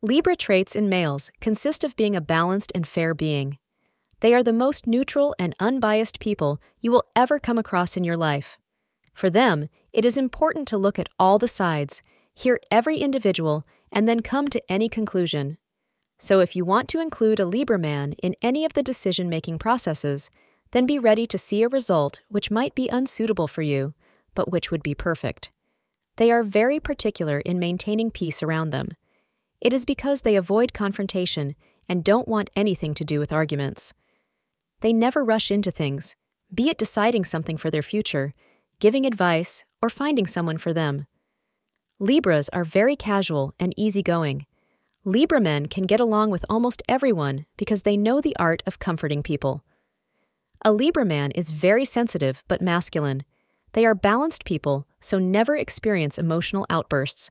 Libra traits in males consist of being a balanced and fair being. They are the most neutral and unbiased people you will ever come across in your life. For them, it is important to look at all the sides, hear every individual, and then come to any conclusion. So if you want to include a Libra man in any of the decision making processes, then be ready to see a result which might be unsuitable for you, but which would be perfect. They are very particular in maintaining peace around them. It is because they avoid confrontation and don't want anything to do with arguments. They never rush into things, be it deciding something for their future, giving advice, or finding someone for them. Libras are very casual and easygoing. Libra men can get along with almost everyone because they know the art of comforting people. A Libra man is very sensitive but masculine. They are balanced people, so never experience emotional outbursts.